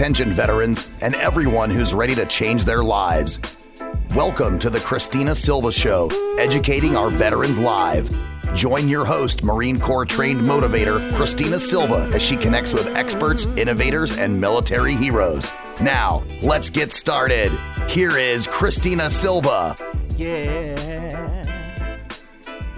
Veterans, and everyone who's ready to change their lives. Welcome to the Christina Silva Show, educating our veterans live. Join your host, Marine Corps trained motivator, Christina Silva, as she connects with experts, innovators, and military heroes. Now, let's get started. Here is Christina Silva. Yeah.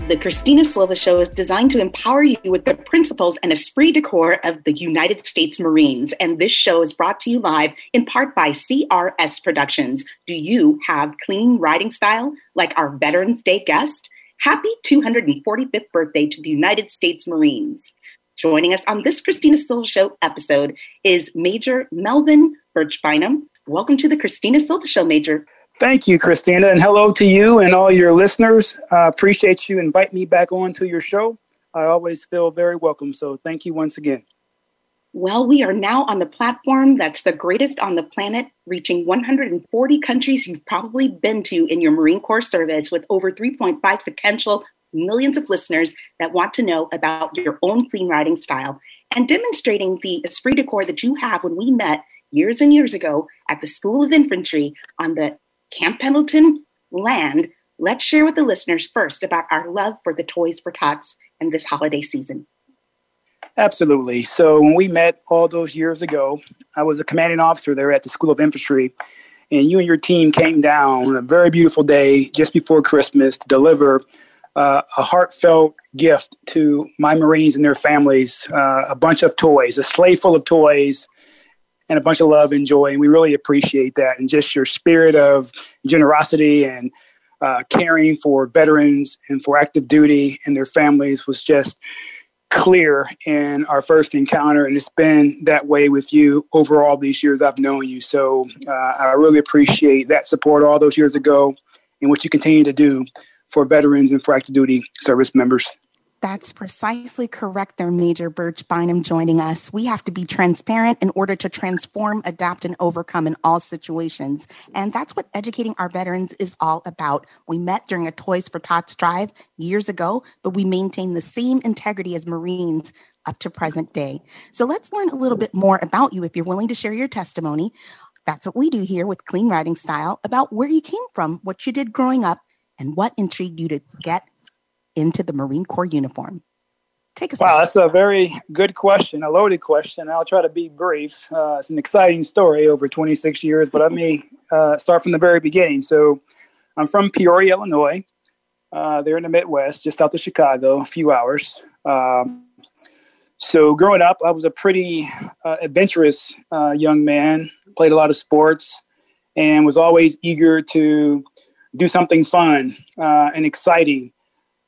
The Christina Silva Show is designed to empower you with the principles and esprit de corps of the United States Marines. And this show is brought to you live in part by CRS Productions. Do you have clean writing style like our Veterans Day guest? Happy 245th birthday to the United States Marines. Joining us on this Christina Silva Show episode is Major Melvin Burch Bynum. Welcome to the Christina Silva Show, Major. Thank you, Christina, and hello to you and all your listeners. I uh, appreciate you inviting me back on to your show. I always feel very welcome, so thank you once again. Well, we are now on the platform that's the greatest on the planet, reaching 140 countries you've probably been to in your Marine Corps service, with over 3.5 potential millions of listeners that want to know about your own clean writing style and demonstrating the esprit de corps that you have when we met years and years ago at the School of Infantry on the Camp Pendleton land, let's share with the listeners first about our love for the Toys for Tots and this holiday season. Absolutely. So, when we met all those years ago, I was a commanding officer there at the School of Infantry, and you and your team came down on a very beautiful day just before Christmas to deliver uh, a heartfelt gift to my Marines and their families uh, a bunch of toys, a sleigh full of toys and a bunch of love and joy. And we really appreciate that. And just your spirit of generosity and uh, caring for veterans and for active duty and their families was just clear in our first encounter. And it's been that way with you over all these years I've known you. So uh, I really appreciate that support all those years ago and what you continue to do for veterans and for active duty service members. That's precisely correct there, Major Burch Bynum joining us. We have to be transparent in order to transform, adapt, and overcome in all situations. And that's what educating our veterans is all about. We met during a Toys for Tots drive years ago, but we maintain the same integrity as Marines up to present day. So let's learn a little bit more about you if you're willing to share your testimony. That's what we do here with Clean Writing Style about where you came from, what you did growing up, and what intrigued you to get into the Marine Corps uniform? Take us. Wow, that's a very good question, a loaded question. I'll try to be brief. Uh, it's an exciting story over 26 years, but let me uh, start from the very beginning. So, I'm from Peoria, Illinois. Uh, they're in the Midwest, just south of Chicago, a few hours. Um, so, growing up, I was a pretty uh, adventurous uh, young man. Played a lot of sports, and was always eager to do something fun uh, and exciting.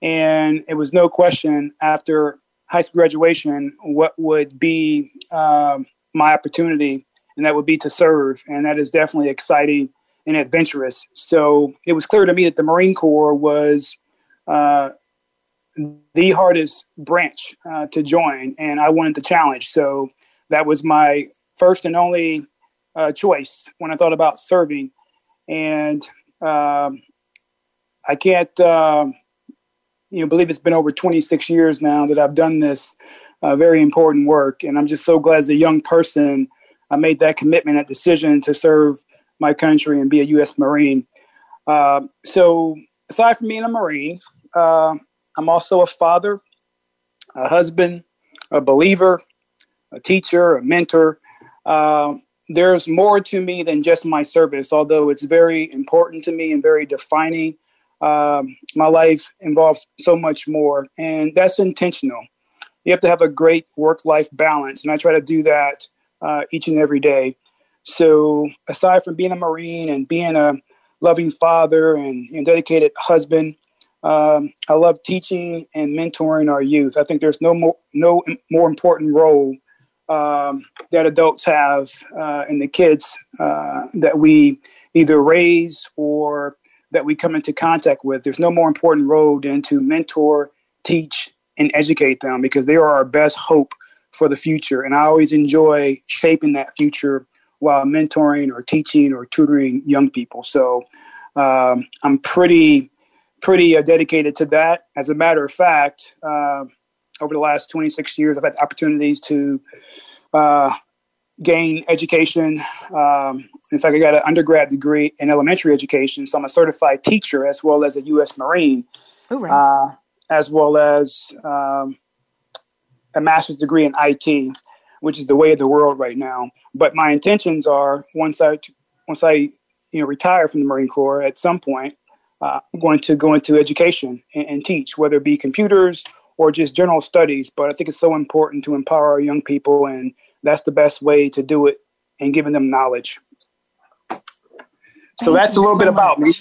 And it was no question after high school graduation what would be um, my opportunity, and that would be to serve. And that is definitely exciting and adventurous. So it was clear to me that the Marine Corps was uh, the hardest branch uh, to join, and I wanted the challenge. So that was my first and only uh, choice when I thought about serving. And um, I can't um, you know, believe it's been over 26 years now that I've done this uh, very important work. And I'm just so glad as a young person, I made that commitment, that decision to serve my country and be a U.S. Marine. Uh, so, aside from being a Marine, uh, I'm also a father, a husband, a believer, a teacher, a mentor. Uh, there's more to me than just my service, although it's very important to me and very defining um, my life involves so much more, and that's intentional. You have to have a great work life balance, and I try to do that uh, each and every day. So, aside from being a Marine and being a loving father and, and dedicated husband, um, I love teaching and mentoring our youth. I think there's no more no more important role um, that adults have uh, in the kids uh, that we either raise or that we come into contact with, there's no more important role than to mentor, teach, and educate them because they are our best hope for the future. And I always enjoy shaping that future while mentoring or teaching or tutoring young people. So um, I'm pretty, pretty uh, dedicated to that. As a matter of fact, uh, over the last 26 years, I've had opportunities to uh, gain education. Um, in fact, I got an undergrad degree in elementary education, so I'm a certified teacher as well as a U.S. Marine, Oh, right. uh, as well as um, a master's degree in IT, which is the way of the world right now. But my intentions are once I once I you know retire from the Marine Corps at some point, uh, I'm going to go into education and, and teach, whether it be computers or just general studies. But I think it's so important to empower our young people, and that's the best way to do it, and giving them knowledge. So Thank that's a little so bit about me.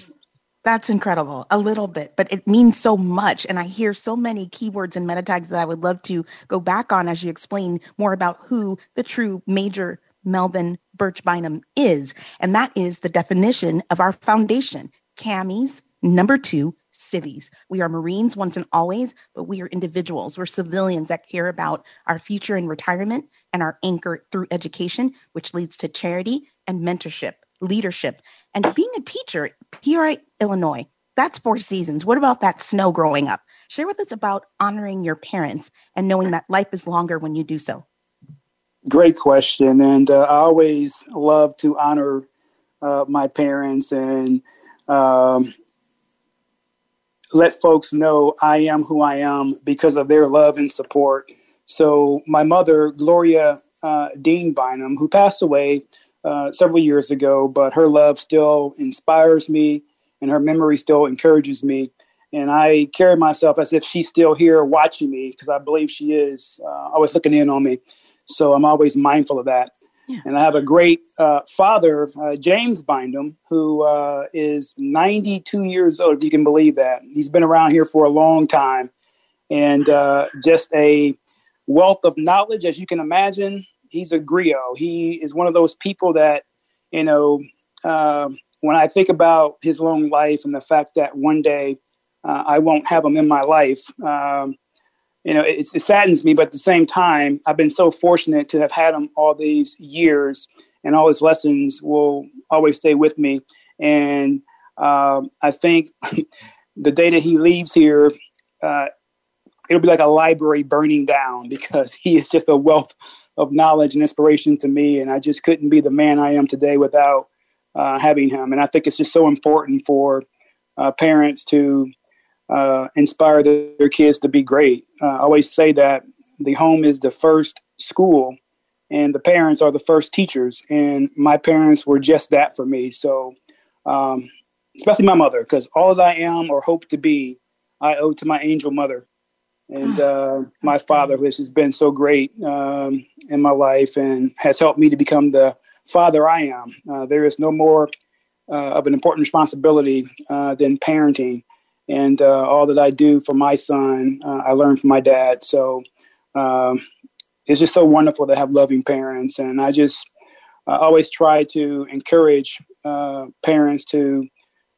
That's incredible. A little bit, but it means so much. And I hear so many keywords and meta tags that I would love to go back on as you explain more about who the true Major Melvin Burch Bynum is. And that is the definition of our foundation, Camies number two, Civies. We are Marines once and always, but we are individuals. We're civilians that care about our future in retirement and our anchor through education, which leads to charity and mentorship, leadership, and being a teacher, Peoria, Illinois, that's four seasons. What about that snow growing up? Share with us about honoring your parents and knowing that life is longer when you do so. Great question, and uh, I always love to honor uh, my parents and um, let folks know I am who I am because of their love and support. So, my mother, Gloria uh, Dean Bynum, who passed away uh, several years ago, but her love still inspires me and her memory still encourages me. And I carry myself as if she's still here watching me because I believe she is uh, always looking in on me. So I'm always mindful of that. Yeah. And I have a great uh, father, uh, James Bynum, who uh, is 92 years old, if you can believe that. He's been around here for a long time and uh, just a wealth of knowledge, as you can imagine. He's a griot. He is one of those people that, you know, uh, when I think about his long life and the fact that one day uh, I won't have him in my life, um, you know, it, it, saddens me. But at the same time, I've been so fortunate to have had him all these years, and all his lessons will always stay with me. And um, I think the day that he leaves here, uh, it'll be like a library burning down because he is just a wealth of knowledge and inspiration to me. And I just couldn't be the man I am today without uh, having him. And I think it's just so important for uh, parents to uh, inspire their, their, kids to be great. Uh, I always say that the home is the first school and the parents are the first teachers. And my parents were just that for me. So, um, especially my mother, because all that I am or hope to be, I owe to my angel mother and uh, my father, which has been so great um, in my life and has helped me to become the father I am. Uh, there is no more uh, of an important responsibility uh, than parenting. And uh, all that I do for my son, uh, I learned from my dad. So um, it's just so wonderful to have loving parents. And I just always try to encourage parents to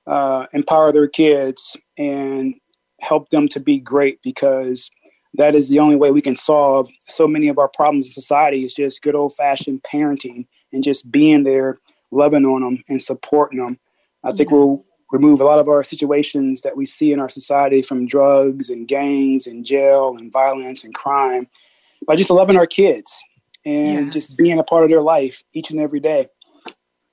empower their kids and help them to be great because that is the only way we can solve so many of our problems in society is just good old fashioned parenting and just being there, loving on them and supporting them. I think yeah. we'll remove a lot of our situations that we see in our society from drugs and gangs and jail and violence and crime by just loving our kids and yes. just being a part of their life each and every day.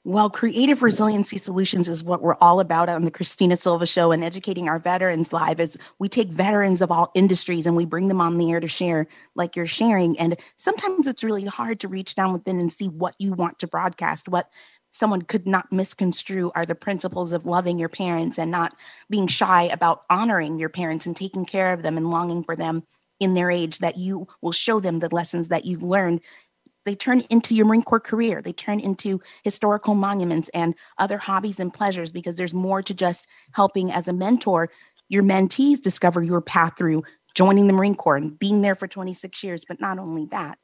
Well, creative resiliency solutions is what we're all about on the Christina Silva Show and educating our veterans live as we take veterans of all industries and we bring them on the air to share like you're sharing. And sometimes it's really hard to reach down within and see what you want to broadcast, what someone could not misconstrue are the principles of loving your parents and not being shy about honoring your parents and taking care of them and longing for them in their age that you will show them the lessons that you've learned they turn into your Marine Corps career. They turn into historical monuments and other hobbies and pleasures because there's more to just helping as a mentor your mentees discover your path through joining the Marine Corps and being there for 26 years. But not only that,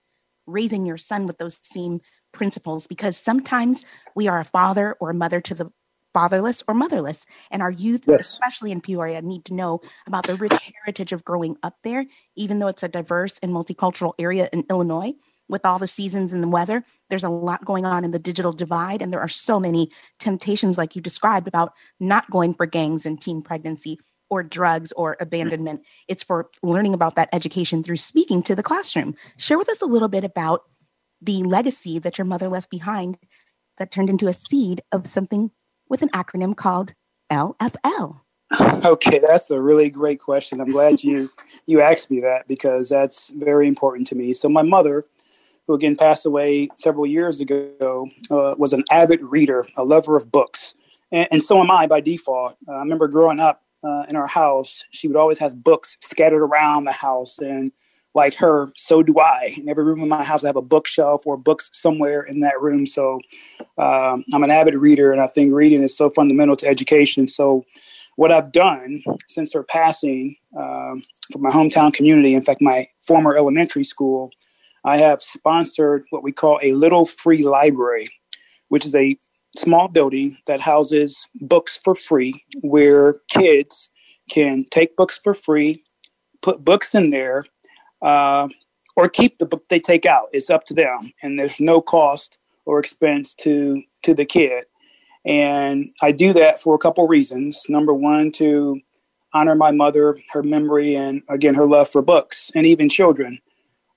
raising your son with those same principles because sometimes we are a father or a mother to the fatherless or motherless. And our youth, yes. especially in Peoria, need to know about the rich heritage of growing up there, even though it's a diverse and multicultural area in Illinois with all the seasons and the weather. There's a lot going on in the digital divide, and there are so many temptations, like you described, about not going for gangs and teen pregnancy or drugs or abandonment. It's for learning about that education through speaking to the classroom. Share with us a little bit about the legacy that your mother left behind that turned into a seed of something with an acronym called LFL? Okay, that's a really great question. I'm glad you you asked me that because that's very important to me. So my mother, who again passed away several years ago, uh, was an avid reader, a lover of books, and, and so am I by default. Uh, I remember growing up uh, in our house, she would always have books scattered around the house, and like her, so do I. In every room in my house, I have a bookshelf or books somewhere in that room. So um, I'm an avid reader, and I think reading is so fundamental to education. So what I've done since her passing um, for my hometown community, in fact, my former elementary school, I have sponsored what we call a little free library, which is a small building that houses books for free, where kids can take books for free, put books in there, uh, or keep the book they take out. It's up to them, and there's no cost or expense to to the kid. And I do that for a couple reasons. Number one, to honor my mother, her memory, and again, her love for books and even children.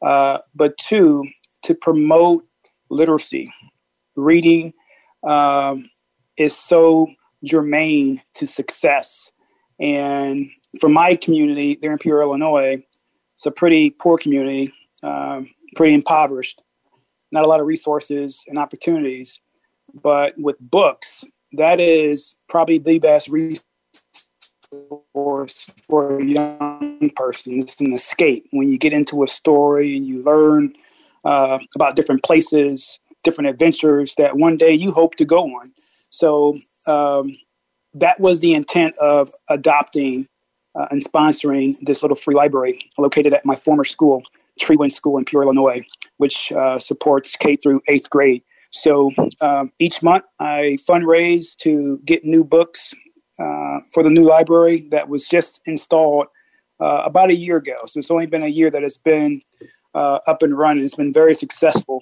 Uh, but two, to promote literacy. Reading um, is so germane to success. And for my community there in Peoria, Illinois, it's a pretty poor community, um, pretty impoverished, not a lot of resources and opportunities. But with books, that is probably the best resource for a young person. It's an escape when you get into a story and you learn uh, about different places, different adventures that one day you hope to go on. So um, that was the intent of adopting uh, and sponsoring this little free library located at my former school, Trewyn School in Peoria, Illinois, which uh, supports K through eighth grade. So um, each month I fundraise to get new books uh, for the new library that was just installed uh, about a year ago. So it's only been a year that it's been uh, up and running. It's been very successful.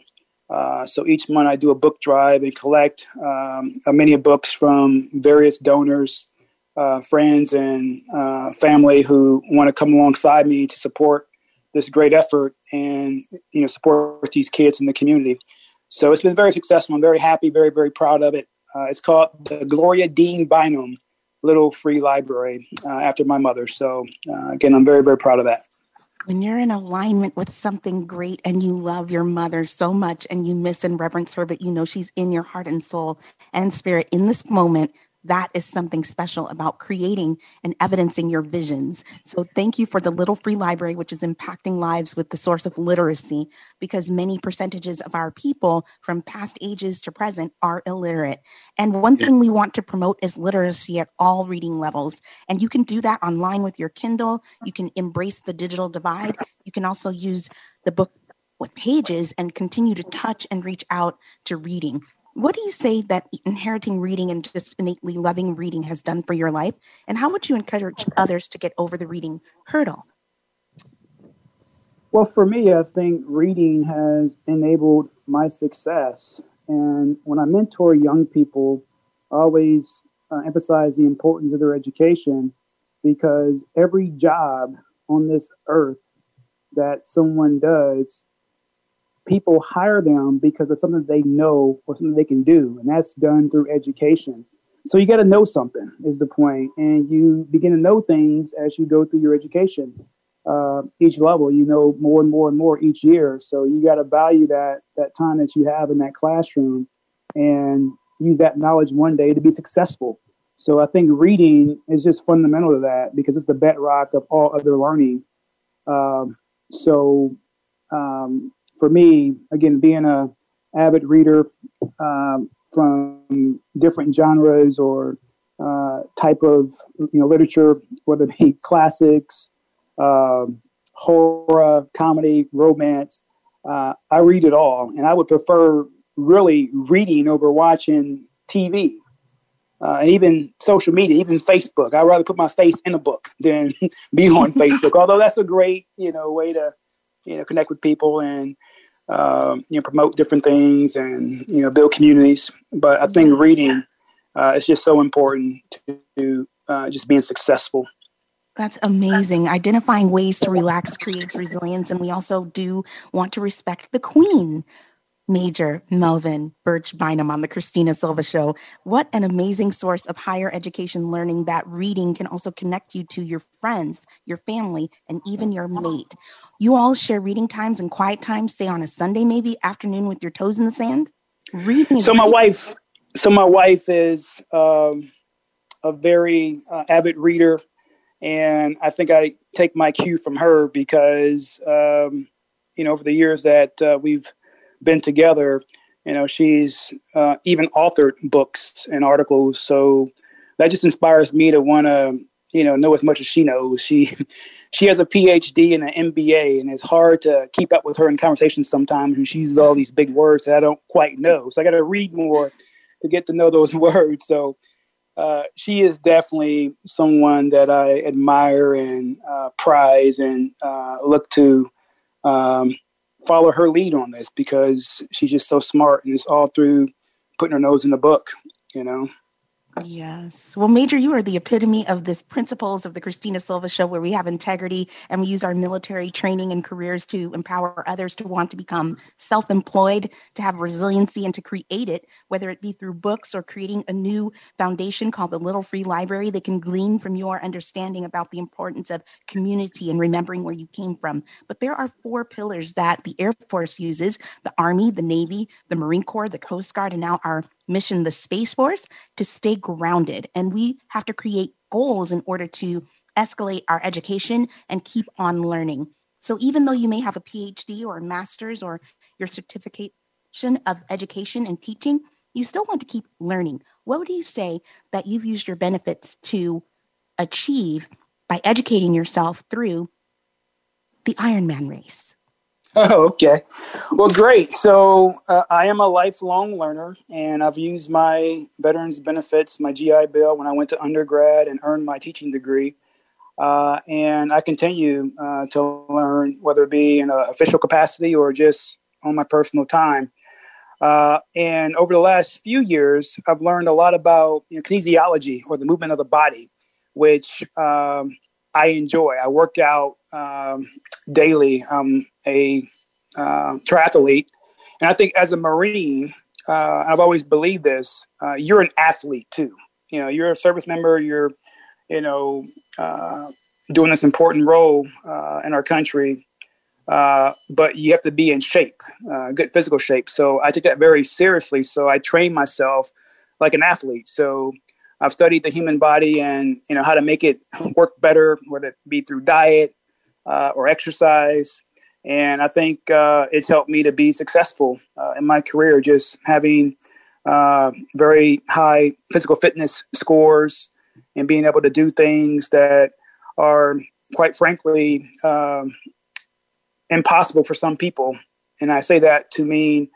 Uh, so each month I do a book drive and collect um, many books from various donors, uh, friends, and uh, family who want to come alongside me to support this great effort and you know support these kids in the community. So it's been very successful. I'm very happy, very, very proud of it. Uh, it's called the Gloria Dean Bynum Little Free Library uh, after my mother. So uh, again, I'm very, very proud of that. When you're in alignment with something great and you love your mother so much and you miss and reverence her, but you know she's in your heart and soul and spirit in this moment, that is something special about creating and evidencing your visions. So, thank you for the Little Free Library, which is impacting lives with the source of literacy, because many percentages of our people from past ages to present are illiterate. And one thing we want to promote is literacy at all reading levels. And you can do that online with your Kindle. You can embrace the digital divide. You can also use the book with pages and continue to touch and reach out to reading what do you say that inheriting reading and just innately loving reading has done for your life? And how would you encourage others to get over the reading hurdle? Well, for me, I think reading has enabled my success. And when I mentor young people, I always uh, emphasize the importance of their education because every job on this earth that someone does people hire them because it's something they know or something they can do, and that's done through education. So you got to know something is the point, and you begin to know things as you go through your education. Uh, each level, you know more and more and more each year. So you got to value that that time that you have in that classroom, and use that knowledge one day to be successful. So I think reading is just fundamental to that because it's the bedrock of all other learning. Um, so um, for me, again, being a avid reader um, from different genres or uh, type of you know literature, whether it be classics, um, horror, comedy, romance, uh, I read it all, and I would prefer really reading over watching TV. Uh, and even social media, even Facebook. I'd rather put my face in a book than be on Facebook. Although that's a great, you know, way to, you know, connect with people and um, you know, promote different things and you know, build communities. But I think reading uh, is just so important to uh, just being successful. That's amazing. Identifying ways to relax creates resilience, and we also do want to respect the queen. Major Melvin Burch Bynum on the Christina Silva Show. What an amazing source of higher education learning that reading can also connect you to your friends, your family, and even your mate. You all share reading times and quiet times, say on a Sunday, maybe afternoon with your toes in the sand. Reading. So my wife, so my wife is um, a very uh, avid reader, and I think I take my cue from her because um, you know over the years that uh, we've been together. You know, she's uh, even authored books and articles. So that just inspires me to want to, you know, know as much as she knows. She she has a PhD and an MBA, and it's hard to keep up with her in conversations sometimes. And she uses all these big words that I don't quite know. So I got to read more to get to know those words. So uh, she is definitely someone that I admire and uh, prize and uh, look to um, follow her lead on this because she's just so smart and it's all through putting her nose in the book, you know. Yes. Well, Major, you are the epitome of this principles of the Christina Silva show where we have integrity and we use our military training and careers to empower others to want to become self employed, to have resiliency, and to create it, whether it be through books or creating a new foundation called the Little Free Library. They can glean from your understanding about the importance of community and remembering where you came from. But there are four pillars that the Air Force uses the Army, the Navy, the Marine Corps, the Coast Guard, and now our mission, the Space Force, to stay grounded. And we have to create goals in order to escalate our education and keep on learning. So even though you may have a PhD or a master's or your certification of education and teaching, you still want to keep learning. What would you say that you've used your benefits to achieve by educating yourself through the Ironman race? Okay. Well, great. So uh, I am a lifelong learner, and I've used my veterans benefits, my GI Bill, when I went to undergrad and earned my teaching degree. Uh, and I continue uh, to learn, whether it be in an official capacity or just on my personal time. Uh, and over the last few years, I've learned a lot about you know, kinesiology or the movement of the body, which um, I enjoy. I work out um, daily. I'm a uh, triathlete, and I think as a Marine, uh, I've always believed this. Uh, you're an athlete too. You know, you're a service member. You're, you know, uh, doing this important role uh, in our country. Uh, but you have to be in shape, good physical shape. So I take that very seriously. So I train myself like an athlete. So I've studied the human body and you know how to make it work better, whether it be through diet uh, or exercise. And I think uh, it's helped me to be successful uh, in my career, just having uh, very high physical fitness scores and being able to do things that are, quite frankly, um, impossible for some people. And I say that to mean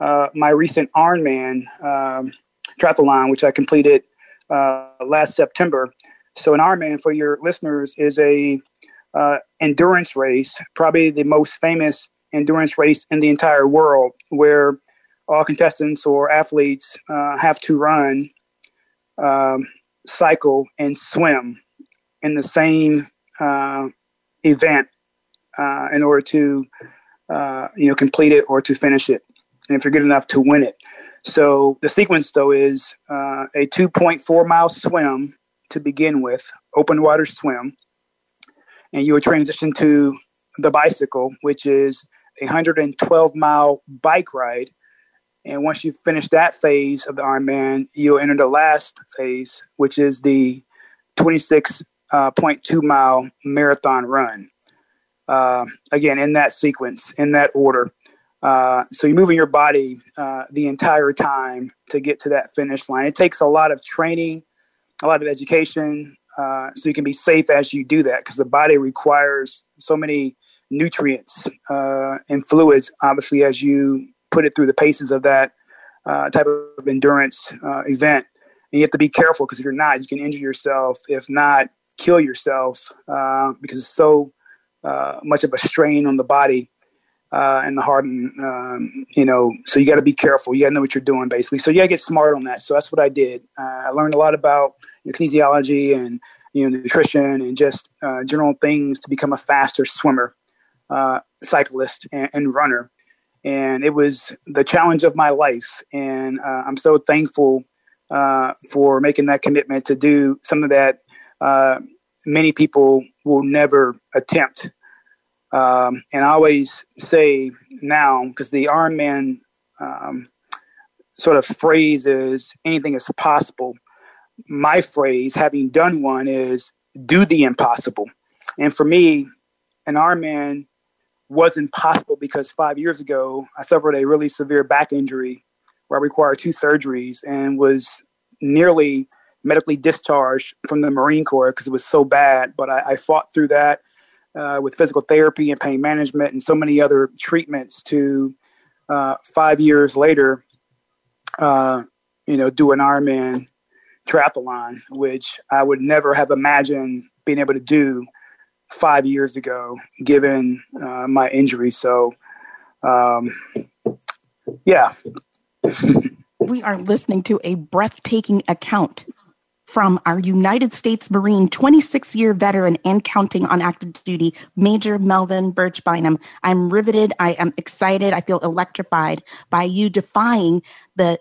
uh, my recent Ironman um, triathlon, which I completed uh, last September. So an Ironman for your listeners is a uh, endurance race, probably the most famous endurance race in the entire world, where all contestants or athletes uh, have to run, um, cycle, and swim in the same uh, event uh, in order to uh, you know complete it or to finish it, and if you're good enough to win it. So the sequence, though, is uh, a 2.4 mile swim to begin with, open water swim, and you would transition to the bicycle, which is a 112 mile bike ride. And once you finish that phase of the Ironman, you'll enter the last phase, which is the 26.2 uh, mile marathon run. Uh, again, in that sequence, in that order. Uh, so you're moving your body uh, the entire time to get to that finish line. It takes a lot of training, a lot of education, uh, so you can be safe as you do that because the body requires so many nutrients uh, and fluids, obviously, as you put it through the paces of that uh, type of endurance event. And you have to be careful because if you're not, you can injure yourself. If not, kill yourself because it's so much of a strain on the body uh, and the heart, and um, you know, so you got to be careful. You got to know what you're doing, basically. So you got to get smart on that. So that's what I did. Uh, I learned a lot about you know, kinesiology and you know nutrition and just uh, general things to become a faster swimmer, uh, cyclist, and, and, runner. and it was the challenge of my life. And uh, I'm so thankful uh, for making that commitment to do something that many people will never attempt. Um, and I always say now, because the Ironman um, sort of phrase is anything is possible. My phrase, having done one, is do the impossible. And for me, an Ironman wasn't possible because five years ago I suffered a really severe back injury where I required two surgeries and was nearly medically discharged from the Marine Corps because it was so bad. But I, I fought through that uh, with physical therapy and pain management and so many other treatments to uh, five years later, uh, you know, do an Ironman triathlon, which I would never have imagined being able to do five years ago, given uh, my injury. So, um, yeah. we are listening to a breathtaking account from our United States Marine 26 year veteran and counting on active duty, Major Melvin Burch Bynum. I'm riveted. I am excited. I feel electrified by you defying the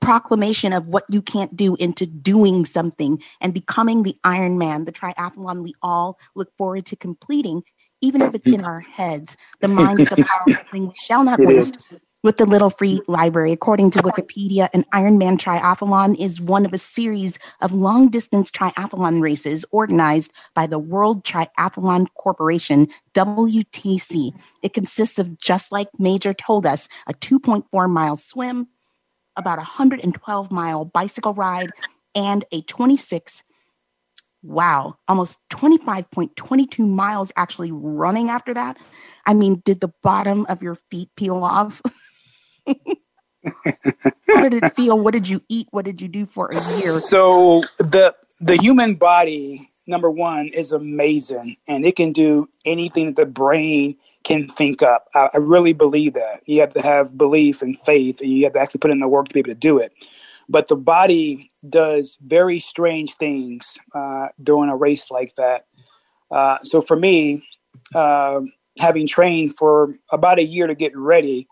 proclamation of what you can't do into doing something and becoming the Iron Man, the triathlon we all look forward to completing, even if it's in our heads. The mind is a powerful thing we shall not waste with the Little Free mm-hmm. Library. According to Wikipedia, an Ironman triathlon is one of a series of long distance triathlon races organized by the World Triathlon Corporation, WTC. It consists of, just like Major told us, a 2.4 mile swim, about a 112 mile bicycle ride, and a 26 wow, almost 25.22 miles actually running after that. I mean, did the bottom of your feet peel off? How did it feel? What did you eat? What did you do for a year? So the the human body, number one, is amazing, and it can do anything that the brain can think up. I, I really believe that. You have to have belief and faith, and you have to actually put in the work to be able to do it. But the body does very strange things uh, during a race like that. Uh, so for me, uh, having trained for about a year to get ready,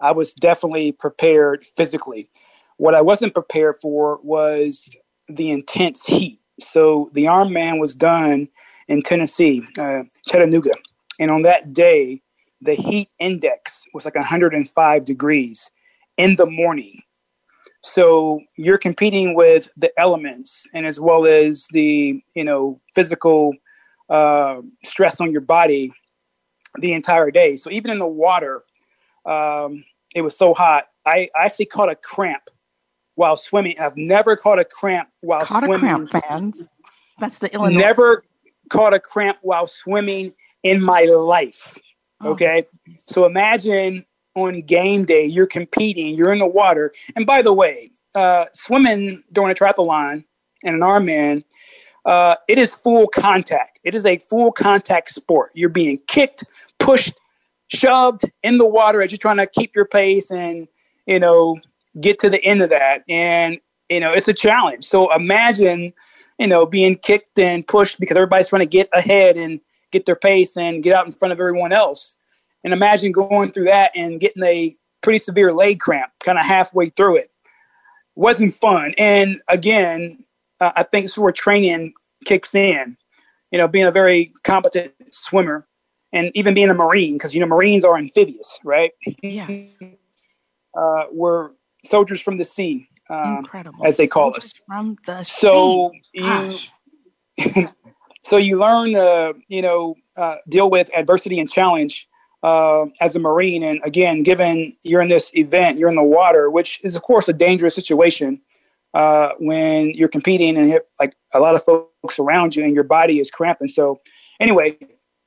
I was definitely prepared physically. What I wasn't prepared for was the intense heat. So the Ironman was done in Tennessee, uh, Chattanooga. And on that day, the heat index was like 105 degrees in the morning. So you're competing with the elements and as well as the, you know, physical uh, stress on your body the entire day. So even in the water, um, it was so hot. I, I actually caught a cramp while swimming. I've never caught a cramp while caught swimming. a cramp, fans. That's the Illinois. Never caught a cramp while swimming in my life. Oh. Okay. Oh. So imagine on game day, you're competing, you're in the water. And by the way, uh, swimming during a triathlon and an Ironman, uh, it is full contact. It is a full contact sport. You're being kicked, pushed, shoved in the water as you're trying to keep your pace and you know get to the end of that. And you know it's a challenge. So imagine you know being kicked and pushed because everybody's trying to get ahead and get their pace and get out in front of everyone else. And imagine going through that and getting a pretty severe leg cramp kind of halfway through it. Wasn't fun. And again uh, i think is where training kicks in you know being a very competent swimmer and even being a Marine, because you know Marines are amphibious, right? Yes. uh, we're soldiers from the sea, um, Incredible. as they call soldiers us. From the so sea. you, so you learn to you know uh, deal with adversity and challenge uh, as a Marine, and again, given you're in this event, you're in the water, which is of course a dangerous situation. Uh, when you're competing and hit, like a lot of folks around you and your body is cramping. So anyway,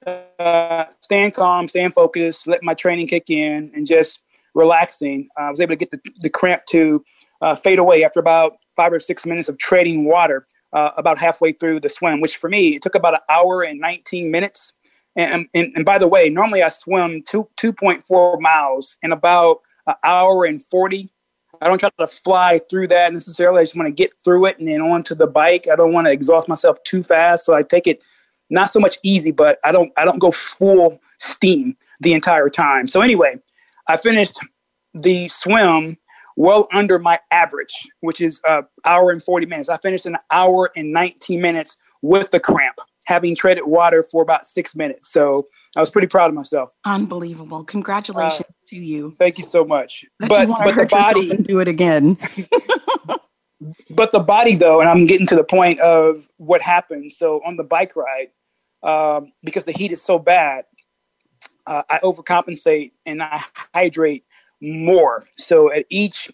uh, staying calm, staying focused, let my training kick in, and just relaxing. I was able to get the, the cramp to uh, fade away after about five or six minutes of treading water. Uh, about halfway through the swim, which for me it took about an hour and 19 minutes. And, and, and by the way, normally I swim two 2.4 miles in about an hour and 40. I don't try to fly through that necessarily. I just want to get through it and then onto the bike. I don't want to exhaust myself too fast, so I take it not so much easy, but I don't I don't go full steam the entire time. So anyway, I finished the swim well under my average, which is an hour and 40 minutes. I finished an hour and 19 minutes with the cramp, having treaded water for about six minutes. So I was pretty proud of myself. Unbelievable! Congratulations uh, to you. Thank you so much. That but but the body and do it again. but the body, though, and I'm getting to the point of what happened. So on the bike ride, um, because the heat is so bad, uh, I overcompensate and I hydrate more. So at each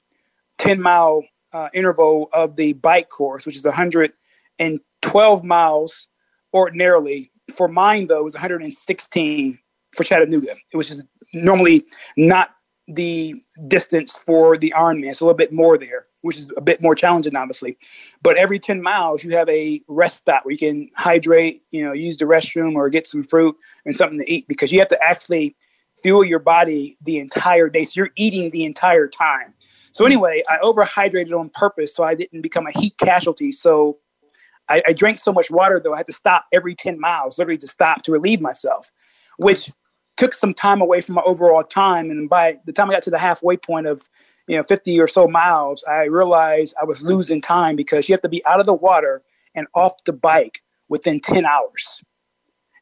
10 mile uh, interval of the bike course, which is 112 miles ordinarily, for mine though, was 116 for Chattanooga. Was just normally not the distance for the Ironman. It's a little bit more there, which is a bit more challenging, obviously. But every 10 miles, you have a rest stop where you can hydrate, you know, use the restroom or get some fruit and something to eat because you have to actually fuel your body the entire day. So you're eating the entire time. So anyway, I overhydrated on purpose so I didn't become a heat casualty. So I, I drank so much water though I had to stop every 10 miles, literally to stop to relieve myself, which took some time away from my overall time. And by the time I got to the halfway point of you know 50 or so miles, I realized I was losing time because you have to be out of the water and off the bike within 10 hours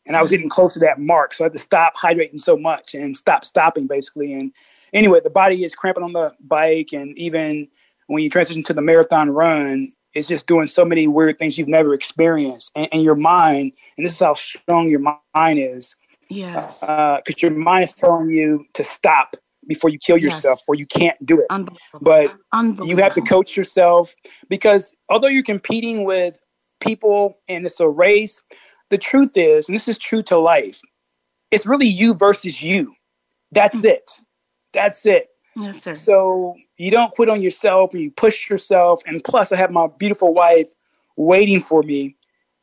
and I was getting close to that mark. So I had to stop hydrating so much and stop stopping basically. And anyway, the body is cramping on the bike, and even when you transition to the marathon run, it's just doing so many weird things you've never experienced. And, and your mind, and this is how strong your mind is. Yes. Because uh, your mind is telling you to stop before you kill yourself yes. or you can't do it. But you have to coach yourself because although you're competing with people and it's a race, the truth is, and this is true to life, it's really you versus you. That's mm. it. That's it. Yes, sir. So you don't quit on yourself and you push yourself. And plus, I have my beautiful wife waiting for me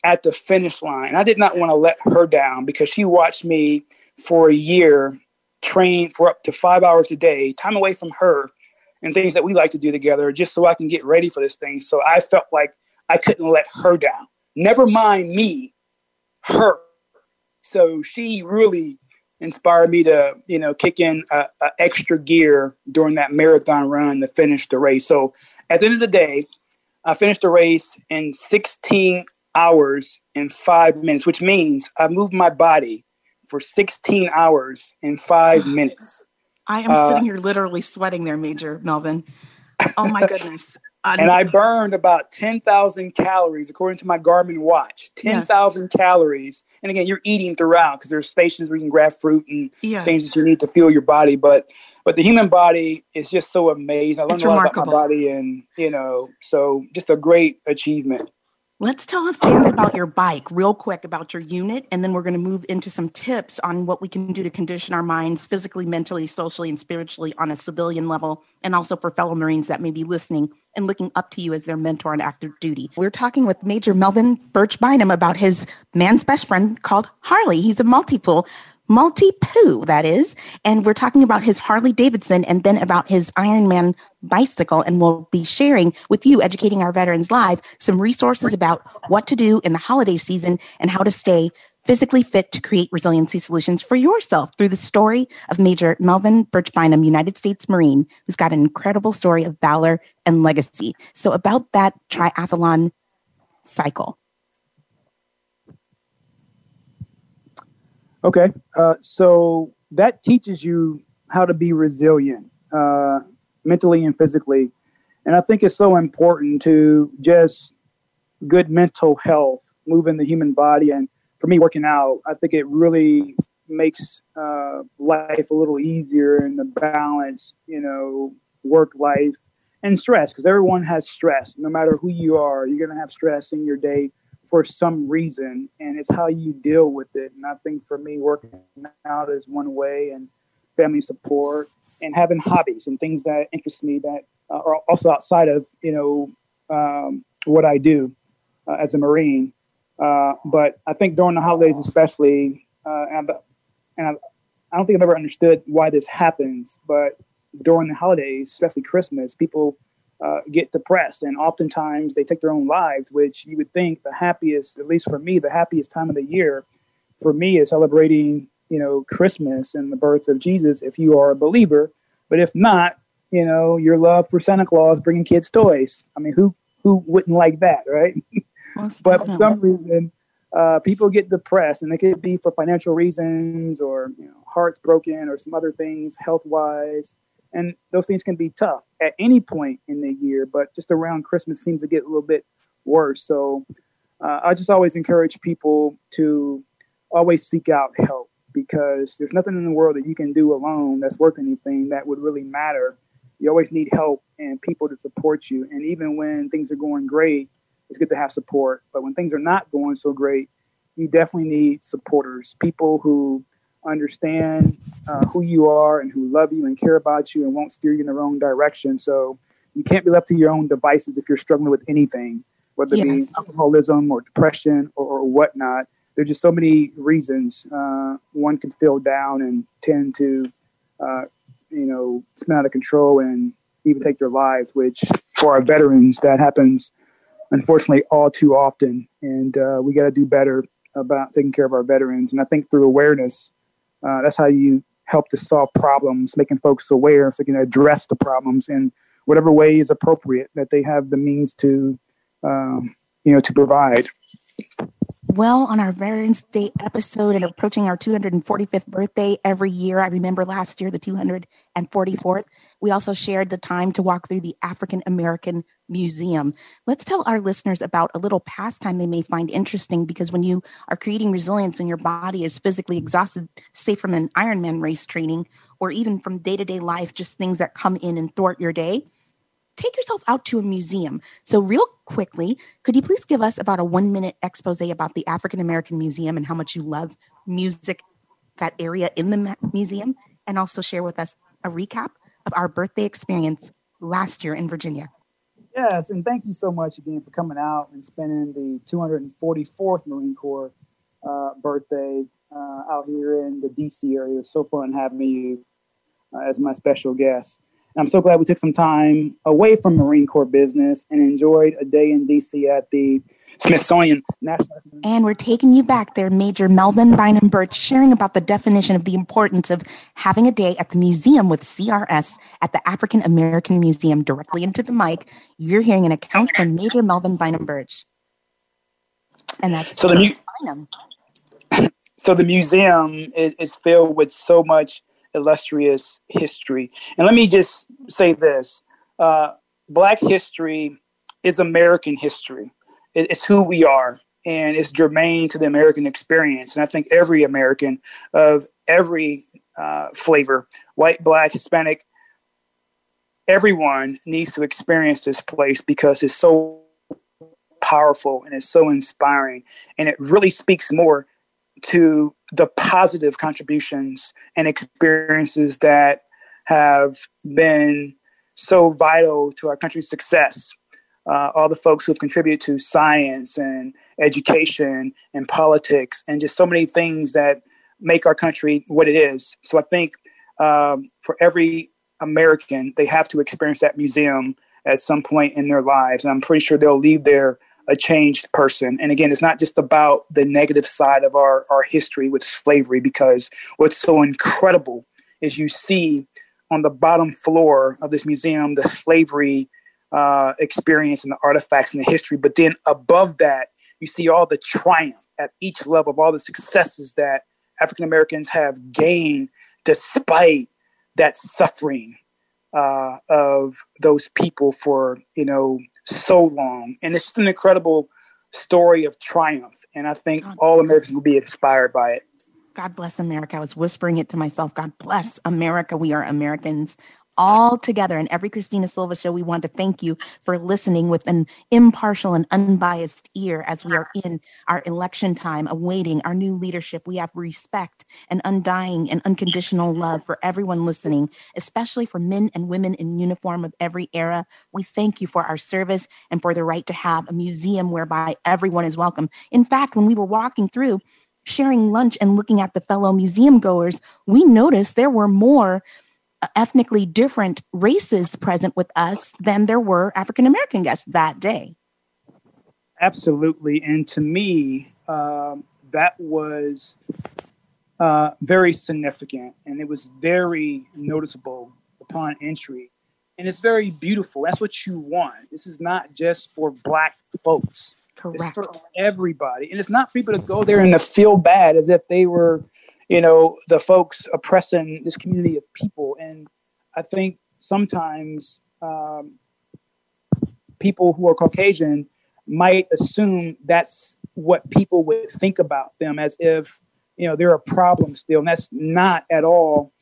at the finish line. I did not want to let her down because she watched me for a year train for up to five hours a day, time away from her and things that we like to do together, just so I can get ready for this thing. So I felt like I couldn't let her down. Never mind me her. So she really inspired me to, you know, kick in a, a extra gear during that marathon run to finish the race. So at the end of the day, I finished the race in 16 hours and five minutes, which means I moved my body for 16 hours and five minutes. I am uh, sitting here literally sweating there, Major Melvin. Oh my goodness and I burned about 10,000 calories according to my Garmin watch. 10,000 yes. calories. And again, you're eating throughout because there's stations where you can grab fruit and yes. things that you need to fuel your body. But but the human body is just so amazing. I learned it's a lot remarkable. about my body and, you know, so just a great achievement. Let's tell the fans about your bike real quick about your unit, and then we're going to move into some tips on what we can do to condition our minds physically, mentally, socially, and spiritually on a civilian level, and also for fellow Marines that may be listening and looking up to you as their mentor on active duty. We're talking with Major Melvin Burch Bynum about his man's best friend called Harley. He's a multi-pool multi poo, that is. And we're talking about his Harley Davidson and then about his Ironman bicycle. And we'll be sharing with you, educating our veterans live, some resources about what to do in the holiday season and how to stay physically fit to create resiliency solutions for yourself through the story of Major Melvin Burch Bynum, United States Marine, who's got an incredible story of valor and legacy. So, about that triathlon cycle. Okay. Uh, so that teaches you how to be resilient uh, mentally and physically. And I think it's so important to just good mental health, moving the human body. And for me, working out, I think it really makes uh, life a little easier and the balance, you know, work life and stress, because everyone has stress. No matter who you are, you're going to have stress in your day for some reason, and it's how you deal with it. And I think for me, working out is one way, and family support, and having hobbies and things that interest me that uh, are also outside of you know um, what I do uh, as a Marine. Uh, but I think during the holidays, especially, uh, and, and I, I don't think I've ever understood why this happens, but during the holidays, especially Christmas, people uh, get depressed and oftentimes they take their own lives which you would think the happiest at least for me the happiest time of the year for me is celebrating you know christmas and the birth of jesus if you are a believer But if not, you know, your love for Santa Claus bringing kids toys. I mean, who who wouldn't like that, right? but for some reason, uh, people get depressed, and it could be for financial reasons or you know, hearts broken or some other things, health wise. And those things can be tough at any point in the year, but just around Christmas seems to get a little bit worse. So uh, I just always encourage people to always seek out help because there's nothing in the world that you can do alone that's worth anything that would really matter. You always need help and people to support you. And even when things are going great, it's good to have support. But when things are not going so great, you definitely need supporters, people who understand uh, who you are and who love you and care about you and won't steer you in the wrong direction. So you can't be left to your own devices if you're struggling with anything, whether yes. it be alcoholism or depression or, or whatnot there's just so many reasons uh, one can feel down and tend to, uh, you know, spin out of control and even take their lives. Which for our veterans, that happens unfortunately all too often, and uh, we got to do better about taking care of our veterans. And I think through awareness, uh, that's how you help to solve problems, making folks aware so they can address the problems in whatever way is appropriate that they have the means to, um, you know, to provide well on our Veterans Day episode and approaching our 245th birthday every year. I remember last year, the 244th. We also shared the time to walk through the African American Museum. Let's tell our listeners about a little pastime they may find interesting because when you are creating resilience and your body is physically exhausted, say from an Ironman race training or even from day to day life, just things that come in and thwart your day take yourself out to a museum. So, real quickly, could you please give us about a one minute expose about the African American Museum and how much you love music, that area in the museum, and also share with us a recap of our birthday experience last year in Virginia? Yes, and thank you so much again for coming out and spending the 244th Marine Corps uh, birthday uh, out here in the DC area. It's so fun having you uh, as my special guest. I'm so glad we took some time away from Marine Corps business and enjoyed a day in DC at the Smithsonian National. And we're taking you back there, Major Melvin Bynum Burch, sharing about the definition of the importance of having a day at the museum with CRS at the African American Museum directly into the mic. You're hearing an account from Major Melvin Bynum Burch. And that's so the mu- So the museum is, is filled with so much illustrious history. And let me just say this uh, Black history is American history, it, it's who we are. And it's germane to the American experience. And I think every American of every uh, flavor, white, black, Hispanic, everyone needs to experience this place because it's so powerful and it's so inspiring. And it really speaks more to the positive contributions and experiences that have been so vital to our country's success. Uh, all the folks who have contributed to science and education and politics and just so many things that make our country what it is. So I think um, for every American, they have to experience that museum at some point in their lives. And I'm pretty sure they'll leave there a changed person. And again, it's not just about the negative side of our, our history with slavery, because what's so incredible is you see on the bottom floor of this museum the slavery uh, experience and the artifacts and the history. But then above that, you see all the triumph at each level of all the successes that African Americans have gained despite that suffering uh, of those people for you know so long. And it's just an incredible story of triumph. And I think all Americans will be inspired by it. God bless America. I was whispering it to myself. God bless America. We are Americans all together. And every Christina Silva show, we want to thank you for listening with an impartial and unbiased ear as we are in our election time, awaiting our new leadership. We have respect and undying and unconditional love for everyone listening, especially for men and women in uniform of every era. We thank you for our service and for the right to have a museum whereby everyone is welcome. In fact, when we were walking through, sharing lunch and looking at the fellow museum goers, we noticed there were more ethnically different races present with us than there were African American guests that day. Absolutely. And to me, um, that was uh, very significant and it was very noticeable upon entry. And it's very beautiful. That's what you want. This is not just for black folks. Correct. It's for everybody. And it's not for people to go there and to feel bad as if they were, you know, the folks oppressing this community of people. And I think sometimes um, people who are Caucasian might assume that's what people would think about them as if, you know, they're a problem still. And that's not at all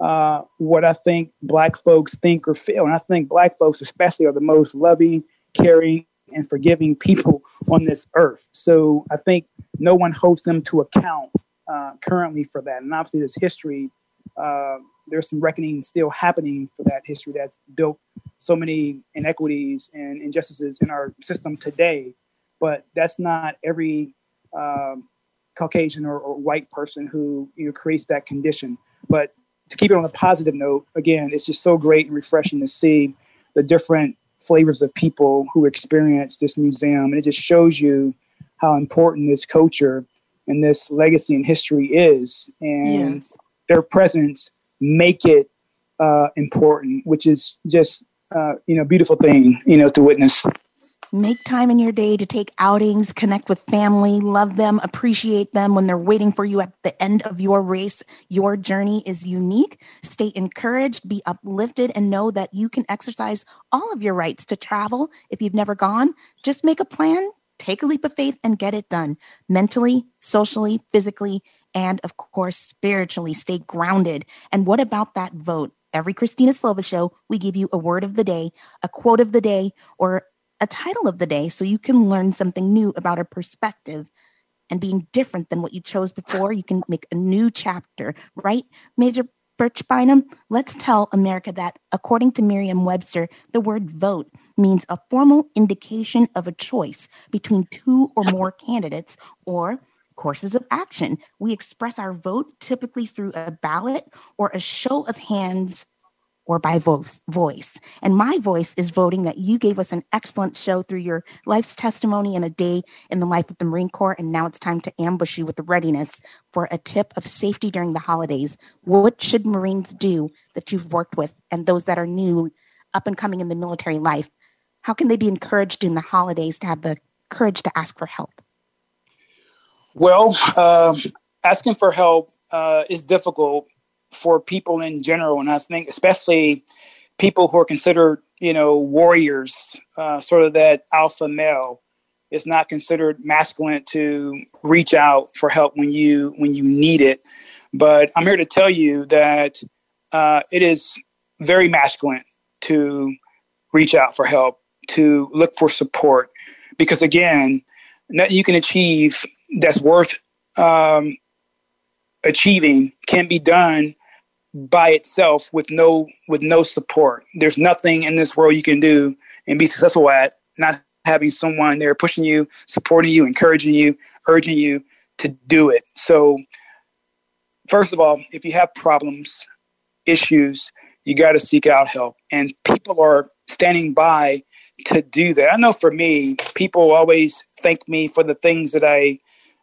uh, what I think black folks think or feel. And I think black folks, especially, are the most loving, caring, and forgiving people on this earth. So I think no one holds them to account uh, currently for that. And obviously, there's history. Uh, there's some reckoning still happening for that history that's built so many inequities and injustices in our system today. But that's not every um, Caucasian or, or, white person who you know creates that condition. But to keep it on a positive note, again, it's just so great and refreshing to see the different flavors of people who experience this museum. And it just shows you how important this culture and this legacy and history is. And yes. their presence make it uh, important, which is just, uh, you know, beautiful thing, you know, to witness. Make time in your day to take outings, connect with family, love them, appreciate them when they're waiting for you at the end of your race. Your journey is unique. Stay encouraged, be uplifted, and know that you can exercise all of your rights to travel. If you've never gone, just make a plan, take a leap of faith, and get it done mentally, socially, physically, and of course, spiritually. Stay grounded. And what about that vote? Every Christina Silva show, we give you a word of the day, a quote of the day, or a title of the day so you can learn something new about a perspective and being different than what you chose before. You can make a new chapter, right? Major Burch Bynum, let's tell America that according to Merriam Webster, the word vote means a formal indication of a choice between two or more candidates or courses of action. We express our vote typically through a ballot or a show of hands or by voice, voice. And my voice is voting that you gave us an excellent show through your life's testimony and a day in the life of the Marine Corps. And now it's time to ambush you with the readiness for a tip of safety during the holidays. What should Marines do that you've worked with and those that are new, up and coming in the military life? How can they be encouraged in the holidays to have the courage to ask for help? Well, uh, asking for help uh, is difficult for people in general, and I think especially people who are considered, you know, warriors, uh, sort of that alpha male. It's not considered masculine to reach out for help when you when you need it. But I'm here to tell you that uh, it is very masculine to reach out for help, to look for support, because again, nothing you can achieve that's worth um, achieving can be done by itself with no with no support. There's nothing in this world you can do and be successful at not having someone there pushing you, supporting you, encouraging you, urging you to do it. So first of all, if you have problems, issues, you got to seek out help and people are standing by to do that. I know for me, people always thank me for the things that I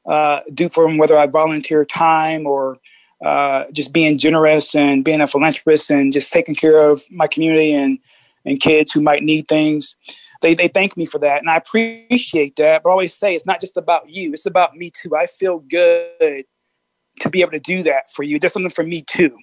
uh, do for them, whether I volunteer time or uh, just being generous and being a philanthropist and just taking care of my community and, and kids who might need things. They, they thank me for that. And I appreciate that. But I always say it's not just about you, it's about me too. I feel good to be able to do that for you. There's something for me too.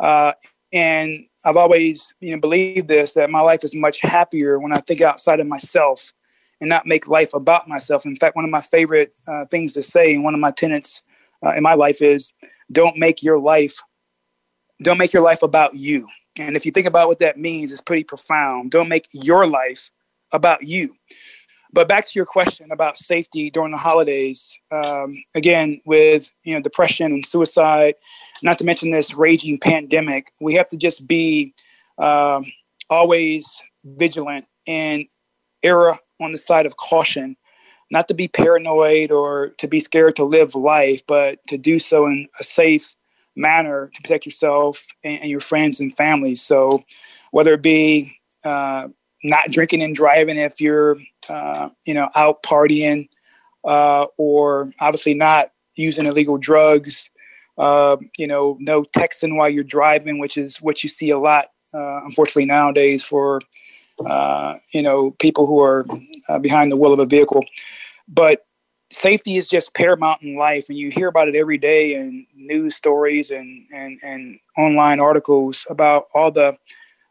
Uh, and I've always you know believed this that my life is much happier when I think outside of myself and not make life about myself. In fact, one of my favorite uh, things to say, and one of my tenets uh, in my life is, "Don't make your life, don't make your life about you." And if you think about what that means, it's pretty profound. Don't make your life about you. But back to your question about safety during the holidays. Um, again, with you know depression and suicide, not to mention this raging pandemic, we have to just be um, always vigilant and err on the side of caution, not to be paranoid or to be scared to live life, but to do so in a safe manner to protect yourself and, and your friends and family. So, whether it be uh, not drinking and driving if you're, uh, you know, out partying, uh, or obviously not using illegal drugs. Uh, you know, no texting while you're driving, which is what you see a lot uh, unfortunately, nowadays for uh, you know people who are uh, behind the wheel of a vehicle. But safety is just paramount in life, and you hear about it every day in news stories and and and online articles about all the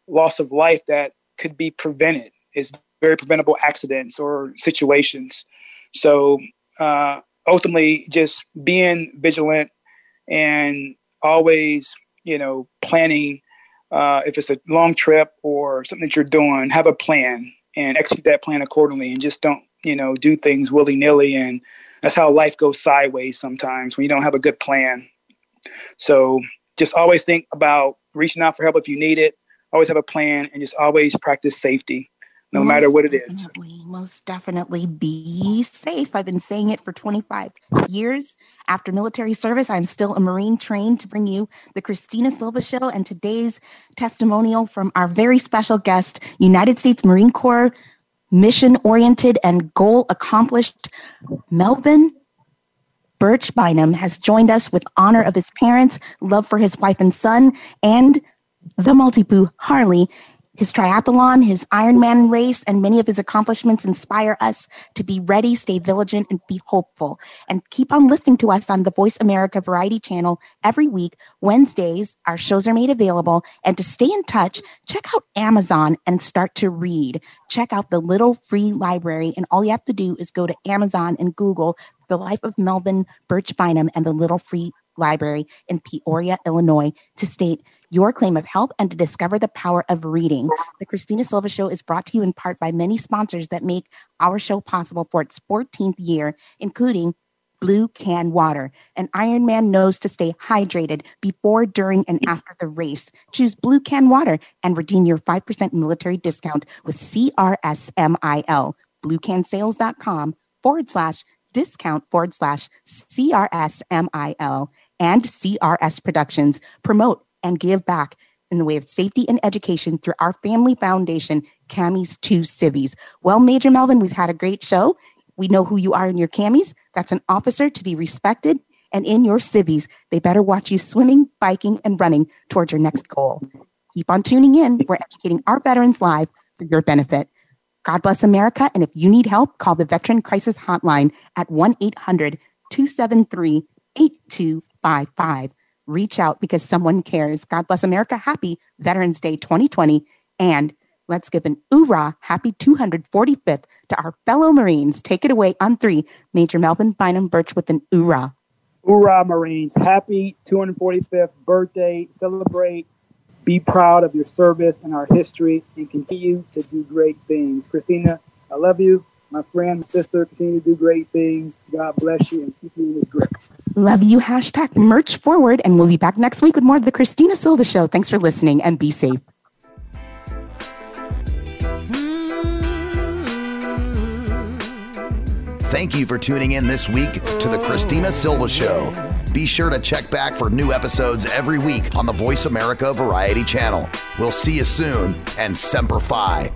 loss of life that could be prevented. Is very preventable accidents or situations. So uh, ultimately, just being vigilant and always, you know, planning. Uh, if it's a long trip or something that you're doing, have a plan and execute that plan accordingly, and just don't, you know, do things willy nilly. And that's how life goes sideways sometimes when you don't have a good plan. So just always think about reaching out for help if you need it. Always have a plan, and just always practice safety no most matter what it is. Most definitely be safe. I've been saying it for 25 years. After military service, I'm still a Marine trained to bring you the Christina Silva Show and today's testimonial from our very special guest, United States Marine Corps mission oriented and goal accomplished Melvin Burch Bynum has joined us with honor of his parents, love for his wife and son, and the maltipoo Harley his triathlon, his Ironman race, and many of his accomplishments inspire us to be ready, stay vigilant, and be hopeful. And keep on listening to us on the Voice America Variety channel every week. Wednesdays, our shows are made available. And to stay in touch, check out Amazon and start to read. Check out the Little Free Library. And all you have to do is go to Amazon and Google The Life of Melvin Burch Bynum and the Little Free Library in Peoria, Illinois to state your claim of help and to discover the power of reading. The Christina Silva Show is brought to you in part by many sponsors that make our show possible for its 14th year, including Blue Can Water. An Ironman knows to stay hydrated before, during, and after the race. Choose Blue Can Water and redeem your 5% military discount with CRSMIL. BlueCanSales.com forward slash discount forward slash CRSMIL and CRS Productions promote and give back in the way of safety and education through our family foundation, Camies 2 Civies. Well, Major Melvin, we've had a great show. We know who you are in your camis. That's an officer to be respected. And in your civies, they better watch you swimming, biking, and running towards your next goal. Keep on tuning in. We're educating our veterans live for your benefit. God bless America. And if you need help, call the Veteran Crisis Hotline at 1 800 273 8255 reach out because someone cares. God bless America. Happy Veterans Day 2020. And let's give an oorah, happy 245th to our fellow Marines. Take it away on three. Major Melvin Bynum Burch with an oorah. Oorah, Marines. Happy 245th birthday. Celebrate. Be proud of your service and our history and continue to do great things. Christina, I love you. My friend, sister, continue to do great things. God bless you and keep you in his grip. Love you. Hashtag merch forward. And we'll be back next week with more of the Christina Silva Show. Thanks for listening and be safe. Thank you for tuning in this week to the Christina Silva Show. Be sure to check back for new episodes every week on the Voice America Variety channel. We'll see you soon and Semper Fi.